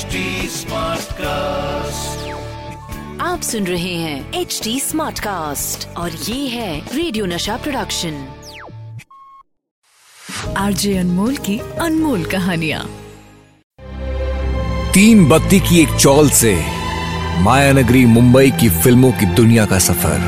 HD cast आप सुन रहे हैं एच डी स्मार्ट कास्ट और ये है रेडियो नशा प्रोडक्शन आरजे अनमोल की अनमोल कहानिया। तीन बत्ती की एक चौल से माया नगरी मुंबई की फ़िल्मों की दुनिया का सफ़र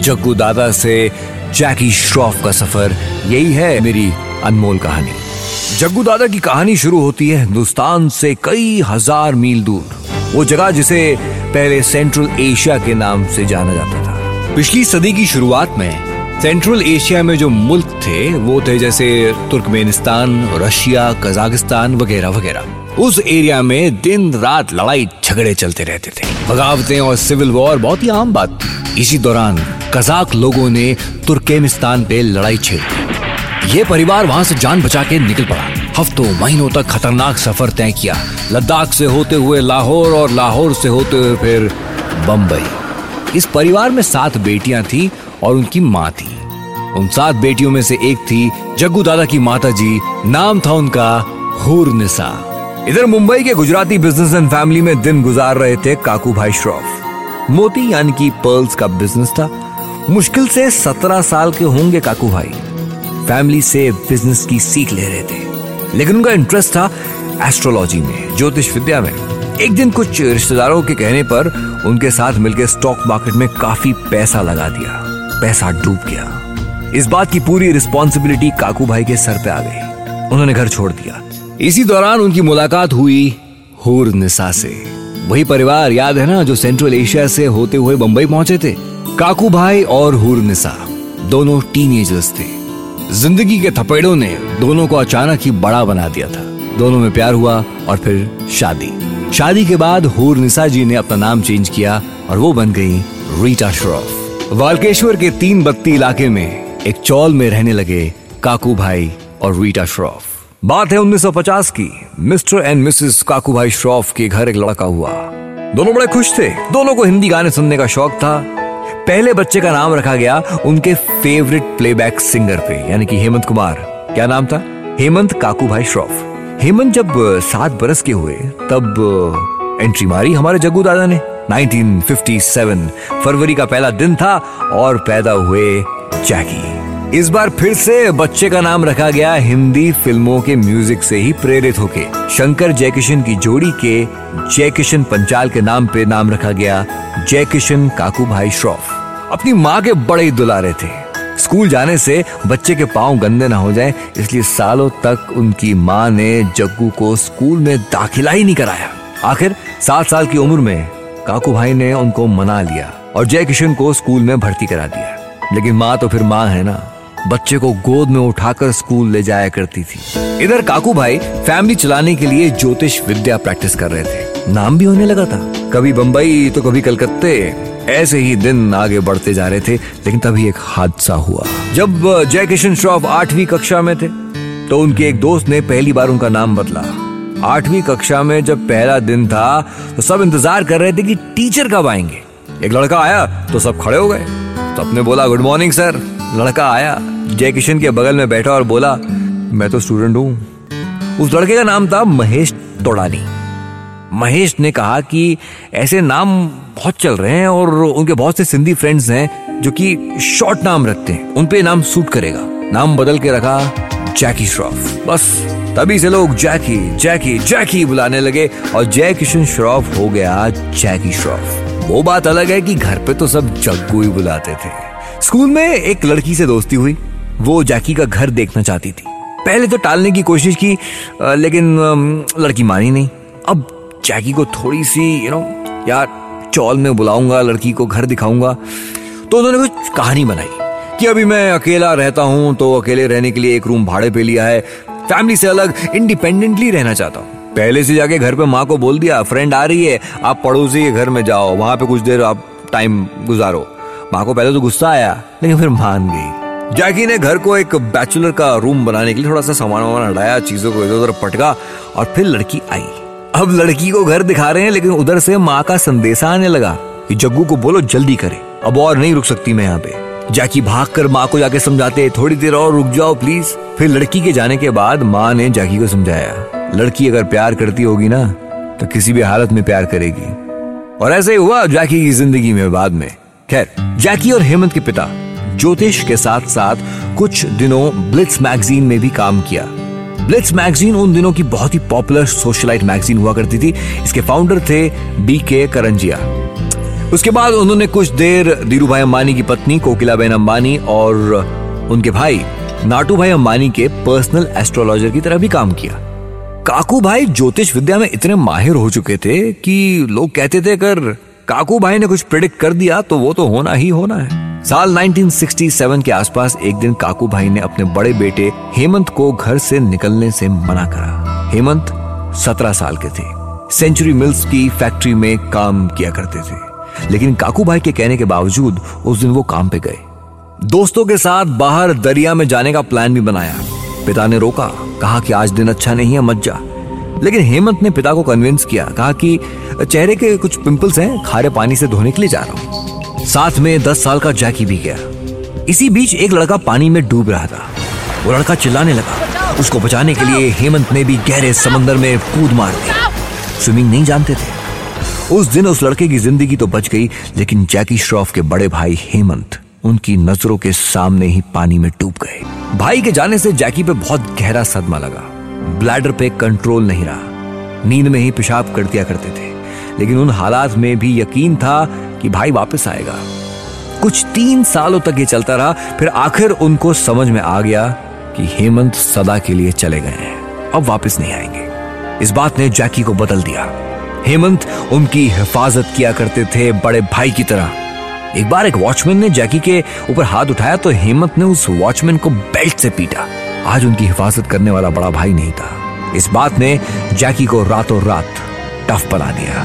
जग्गू दादा से जैकी श्रॉफ का सफ़र यही है मेरी अनमोल कहानी। जग्गू दादा की कहानी शुरू होती है हिंदुस्तान से कई हज़ार मील दूर। वो जगह जिसे पहले सेंट्रल एशिया के नाम से जाना जाता था। पिछली सदी की शुरुआत में सेंट्रल एशिया में जो मुल्क थे, वो थे जैसे तुर्कमेनिस्तान, रशिया, कजाकिस्तान वगैरह वगैरह। उस एरिया में दिन रात लड़ाई झगड़े चलते रहते थे। बगावतें और सिविल वॉर बहुत ही आम बात थी। इसी दौरान कजाक लोगों ने तुर्कमेनिस्तान पे लड़ाई छेड़ ये परिवार वहाँ से जान बचा के निकल पड़ा। हफ्तों, महीनों तक खतरनाक सफ़र तय किया। लद्दाख से होते हुए लाहौर और लाहौर से होते हुए फिर बम्बई इस परिवार में सात बेटियाँ थी और उनकी माँ थी। उन सात बेटियों में से एक थी जग्गू दादा की माता जी। नाम था उनका हूर निसा इधर मुंबई के गुजराती बिज़नेस एंड फैमिली में दिन गुजार रहे थे काकू भाई श्रॉफ। मोती यानी कि पर्ल्स का बिज़नेस था। मुश्किल से सत्रह साल के होंगे काकू भाई। फैमिली से बिज़नेस की सीख ले रहे थे। लेकिन उनका इंटरेस्ट था एस्ट्रोलॉजी में, ज्योतिष विद्या में। एक दिन कुछ रिश्तेदारों के कहने पर उनके साथ मिलकर स्टॉक मार्केट में काफ़ी पैसा लगा दिया, पैसा डूब गया। इस बात की पूरी रिस्पॉन्सिबिलिटी काकू भाई के सर पे आ गई। उन्होंने घर छोड़ दिया। इसी दौरान उनकी मुलाकात हुई हूर निसा से। वही परिवार, याद है ना, जो सेंट्रल एशिया से होते हुए बंबई पहुँचे थे? काकू भाई और हूर निसा दोनों टीनेजर्स थे। ज़िंदगी के थपेड़ों ने दोनों को अचानक ही बड़ा बना दिया था। दोनों में प्यार हुआ और फिर शादी। शादी के बाद हूर निसा जी ने अपना नाम चेंज किया और वो बन गई रीटा श्रॉफ। वालकेश्वर के तीन बत्ती इलाके में एक चौल में रहने लगे काकू भाई और रीटा श्रॉफ। बात है 1950 की। मिस्टर एंड मिसेस काकू भाई श्रॉफ के घर एक लड़का हुआ। दोनों बड़े खुश थे। दोनों को हिंदी गाने सुनने का शौक था। पहले बच्चे का नाम रखा गया उनके फेवरेट प्लेबैक सिंगर पे, यानी कि हेमंत कुमार। क्या नाम था? हेमंत काकू भाई श्रॉफ। हेमंत जब सात बरस के हुए, तब एंट्री मारी हमारे जग्गू दादा ने। 1957 फरवरी का पहला दिन था और पैदा हुए जैकी। इस बार फिर से बच्चे का नाम रखा गया हिंदी फ़िल्मों के म्यूज़िक से ही प्रेरित होके। शंकर जयकिशन की जोड़ी के जयकिशन पंचाल के नाम पे नाम रखा गया जयकिशन काकू भाई श्रॉफ। अपनी माँ के बड़े ही दुलारे थे। स्कूल जाने से बच्चे के पाँव गंदे ना हो जाए, इसलिए सालों तक उनकी माँ ने जग्गू को स्कूल में दाखिला ही नहीं कराया। आखिर सात साल की उम्र में काकू भाई ने उनको मना लिया और जय किशन को स्कूल में भर्ती करा दिया। लेकिन माँ तो फिर माँ है ना। बच्चे को गोद में उठाकर स्कूल ले जाया करती थी। इधर काकू भाई फैमिली चलाने के लिए ज्योतिष विद्या प्रैक्टिस कर रहे थे। नाम भी होने लगा था। कभी बंबई तो कभी कलकत्ते। ऐसे ही दिन आगे बढ़ते जा रहे थे, लेकिन तभी एक हादसा हुआ। जब जय किशन श्रॉफ आठवीं कक्षा में थे तो उनके एक दोस्त ने पहली बार उनका नाम बदला। आठवीं कक्षा में जब पहला दिन था तो सब इंतज़ार कर रहे थे कि टीचर कब आएँगे। एक लड़का आया तो सब खड़े हो गए। सबने बोला, गुड मॉर्निंग, सर। लड़का आया जय किशन के बगल में बैठा और बोला, मैं तो स्टूडेंट हूँ। उस लड़के का नाम था महेश तोड़ानी। महेश ने कहा कि ऐसे नाम बहुत चल रहे हैं और उनके बहुत से सिंधी फ्रेंड्स हैं जो कि शॉर्ट नाम रखते हैं। उन पे नाम सूट करेगा। नाम बदल के रखा जैकी श्रॉफ बस, तभी से लोग जैकी जैकी जैकी बुलाने लगे और जय किशन श्रॉफ हो गया जैकी श्रॉफ वो बात अलग है कि घर पे तो सब जग्गू ही बुलाते थे। स्कूल में एक लड़की से दोस्ती हुई। वो जैकी का घर देखना चाहती थी। पहले तो टालने की कोशिश की लेकिन लड़की मानी नहीं। अब जैकी को थोड़ी सी यू नो यार, चौल में बुलाऊँगा, लड़की को घर दिखाऊँगा तो उन्होंने कुछ कहानी बनाई कि अभी मैं अकेला रहता हूँ तो अकेले रहने के लिए एक रूम भाड़े पे लिया है। फैमिली से अलग, इंडिपेंडेंटली रहना चाहता हूँ। पहले से जाके घर पे माँ को बोल दिया, फ्रेंड आ रही है, आप पड़ोसी के घर में जाओ, वहाँ पे कुछ देर आप टाइम गुजारो। माँ को पहले तो गुस्सा आया, लेकिन फिर मान गई। जैकी ने घर को एक बैचलर का रूम बनाने के लिए थोड़ा सा सामान वामान हटाया, चीज़ों को इधर उधर पटका और फिर लड़की आई। अब लड़की को घर दिखा रहे हैं, लेकिन उधर से माँ का संदेशा आने लगा कि जग्गू को बोलो, जल्दी करे। अब और नहीं रुक सकती मैं यहाँ पे। जैकी भाग कर माँ को जाके समझाते, थोड़ी देर और रुक जाओ प्लीज़ फिर लड़की के जाने के बाद माँ ने जैकी को समझाया। लड़की अगर प्यार करती होगी ना तो किसी भी हालत में प्यार करेगी। और ऐसे ही हुआ जैकी की ज़िंदगी में बाद में। खैर, जैकी और हेमंत के पिता ज्योतिष के साथ साथ कुछ दिनों ब्लिट्स मैगजीन में भी काम किया। ब्लिट्स मैगजीन उन दिनों की बहुत ही पॉपुलर सोशलाइट मैगजीन हुआ करती थी। इसके फाउंडर थे बी के करंजिया। उसके बाद उन्होंने कुछ देर धीरू भाई अंबानी की पत्नी, कोकिलाबेन अंबानी और उनके भाई नाटू भाई अंबानी के पर्सनल एस्ट्रोलॉजर की तरह भी काम किया। काकू भाई ज्योतिष विद्या में इतने माहिर हो चुके थे कि लोग कहते थे, अगर काकू भाई ने कुछ प्रिडिक्ट कर दिया तो वो तो होना ही होना है। साल 1967 के आसपास एक दिन काकू भाई ने अपने बड़े बेटे हेमंत को घर से निकलने से मना करा। हेमंत 17 साल के थे। सेंचुरी मिल्स की फैक्ट्री में काम किया करते थे। लेकिन काकू भाई के कहने के बावजूद उस दिन वो काम पे गए। दोस्तों के साथ बाहर दरिया में जाने का प्लान भी बनाया। पिता ने रोका, कहा कि आज दिन अच्छा नहीं है, मत जा। लेकिन हेमंत ने पिता को कन्विंस किया, कहा कि चेहरे के कुछ पिंपल्स हैं, खारे पानी से धोने के लिए जा रहा हूँ। साथ में दस साल का जैकी भी गया। इसी बीच एक लड़का पानी में डूब रहा था। वो लड़का चिल्लाने लगा। उसको बचाने के लिए हेमंत ने भी गहरे समंदर में कूद मार दिया स्विमिंग नहीं जानते थे। उस दिन उस लड़के की ज़िंदगी तो बच गई, लेकिन जैकी श्रॉफ के बड़े भाई हेमंत उनकी नज़रों के सामने ही पानी में डूब गए। भाई के जाने से जैकी पे बहुत गहरा सदमा लगा। ब्लैडर पे कंट्रोल नहीं रहा। नींद में ही पेशाब कर दिया करते थे। लेकिन उन हालात में भी यकीन था कि भाई वापस आएगा। कुछ तीन सालों तक ये चलता रहा, फिर आखिर उनको समझ में आ गया कि हेमंत सदा के लिए चले गए हैं। अब वापस नहीं आएँगे। इस बात ने जैकी को बदल दिया। हेमंत उनकी हिफाजत किया करते थे बड़े भाई की तरह। एक बार एक वॉचमैन ने जैकी के ऊपर हाथ उठाया तो हेमंत ने उस वॉचमैन को बेल्ट से पीटा। आज उनकी हिफाजत करने वाला बड़ा भाई नहीं था। इस बात ने जैकी को रातों रात टफ बना दिया।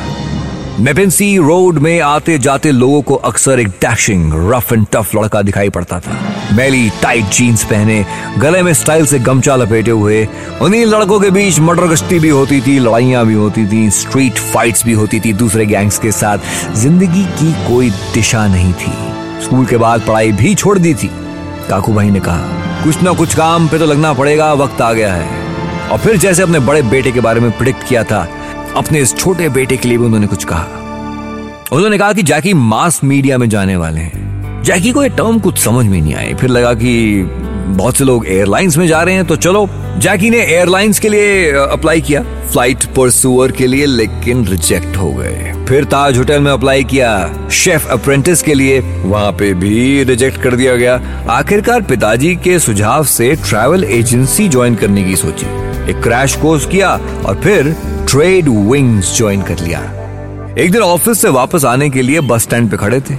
मेपेंसी रोड में आते जाते लोगों को अक्सर एक डैशिंग रफ एंड टफ लड़का दिखाई पड़ता था। मैली टाइट जीन्स पहने, गले में स्टाइल से गमछा लपेटे हुए, उन्हीं लड़कों के बीच मर्डर गश्ती भी होती थी, लड़ाइयाँ भी होती थी स्ट्रीट फाइट्स भी होती थी दूसरे गैंग्स के साथ। ज़िंदगी की कोई दिशा नहीं थी। स्कूल के बाद पढ़ाई भी छोड़ दी थी। काकू भाई ने कहा, कुछ ना कुछ काम पे तो लगना पड़ेगा, वक्त आ गया है। और फिर जैसे अपने बड़े बेटे के बारे में प्रिडिक्ट किया था अपने इस छोटे बेटे के लिए भी उन्होंने कुछ कहा। उन्होंने कहा कि जैकी मास मीडिया में जाने वाले हैं। जैकी को ये टर्म कुछ समझ में नहीं आए फिर लगा कि बहुत से लोग एयरलाइंस में जा रहे हैं तो चलो, जैकी ने एयरलाइंस के लिए अप्लाई किया। फ़्लाइट परसुअर के लिए, लेकिन रिजेक्ट हो गए। फिर ताज होटल में अप्लाई किया। शेफ अप्रेंटिस के लिए, वहाँ पे भी रिजेक्ट कर दिया गया। आखिरकार पिताजी के सुझाव से ट्रैवल एजेंसी ज्वाइन करने की सोची। एक क्रैश कोर्स किया, और फिर ट्रेड विंग्स ज्वाइन कर लिया। एक दिन ऑफ़िस से वापस आने के लिए बस स्टैंड पे खड़े थे।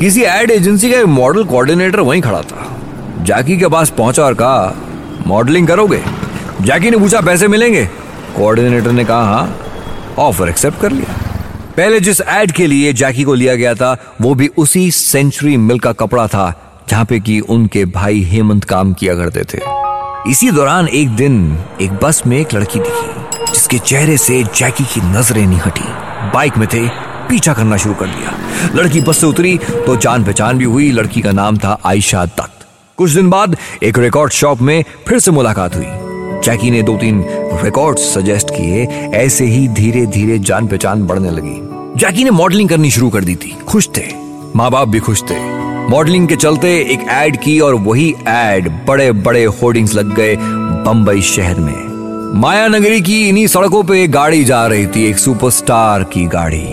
किसी एड एजेंसी का एक मॉडल कोऑर्डिनेटर वहीं खड़ा था। जैकी के पास पहुँचा और कहा, मॉडलिंग करोगे? जैकी ने पूछा, पैसे मिलेंगे? कोऑर्डिनेटर ने कहा हाँ ऑफ़र एक्सेप्ट कर लिया। पहले जिस एड के लिए जैकी को लिया गया था, वो भी उसी सेंचुरी मिल का कपड़ा था, जहाँ पे कि उनके भाई हेमंत काम किया करते थे। इसी दौरान एक दिन एक बस में एक लड़की दिखी। जिसके चेहरे से जैकी की नज़रें नहीं हटी। बाइक में थे, पीछा करना शुरू कर दिया। लड़की बस से उतरी तो जान पहचान भी हुई, लड़की का नाम था आयशा दत्त। कुछ दिन बाद, एक रिकॉर्ड शॉप में फिर से मुलाकात हुई। जैकी ने दो तीन रिकॉर्ड सजेस्ट किए, ऐसे ही धीरे धीरे जान पहचान बढ़ने लगी। जैकी ने मॉडलिंग करनी शुरू कर दी थी। खुश थे। माँ बाप भी खुश थे। मॉडलिंग के चलते एक एड की और वही एड बड़े बड़े होर्डिंग्स लग गए बंबई शहर में। माया नगरी की इन्हीं सड़कों पे एक गाड़ी जा रही थी, एक सुपरस्टार की गाड़ी।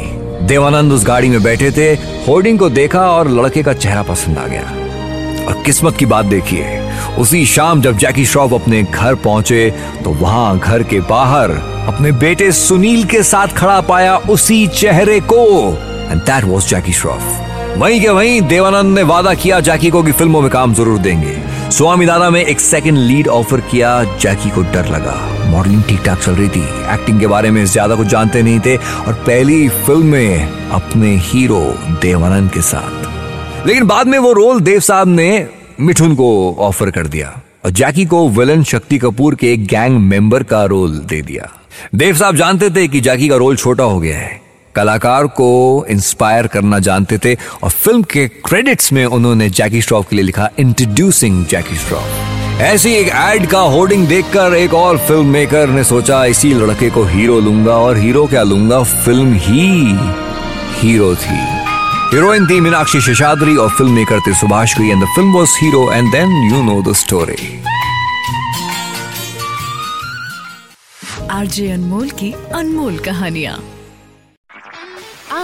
देवानंद उस गाड़ी में बैठे थे, होर्डिंग को देखा और लड़के का चेहरा पसंद आ गया। और किस्मत की बात देखिए, उसी शाम जब जैकी श्रॉफ अपने घर पहुँचे तो वहाँ घर के बाहर अपने बेटे सुनील के साथ खड़ा पाया उसी चेहरे को। And that was Jackie Shroff. वहीं के वहीं देवानंद ने वादा किया, जैकी को कि फ़िल्मों में काम ज़रूर देंगे। स्वामी दादा में एक सेकंड लीड ऑफ़र किया। जैकी को डर लगा। मॉडलिंग ठीक ठाक चल रही थी। एक्टिंग के बारे में ज़्यादा कुछ जानते नहीं थे और पहली फ़िल्म में अपने हीरो देवानंद के साथ। लेकिन बाद में वो रोल देव साहब ने मिठुन को ऑफ़र कर दिया और जैकी को विलन शक्ति कपूर के एक गैंग मेंबर का रोल दे दिया। देव साहब जानते थे कि जैकी का रोल छोटा हो गया है। कलाकार को इंस्पायर करना जानते थे और फ़िल्म के क्रेडिट्स में उन्होंने जैकी श्रॉफ के लिए लिखा इंट्रोड्यूसिंग जैकी श्रॉफ ऐसी एक एड का होर्डिंग देखकर एक और फ़िल्म मेकर ने सोचा, इसी लड़के को हीरो लूँगा और हीरो क्या लूँगा? फ़िल्म ही हीरो थी। हीरोइन थी मीनाक्षी शेषाद्री और फ़िल्म मेकर थे Subhash Ghai and the film was hero and then you know the story RJ Anmol की अनमोल कहानियाँ।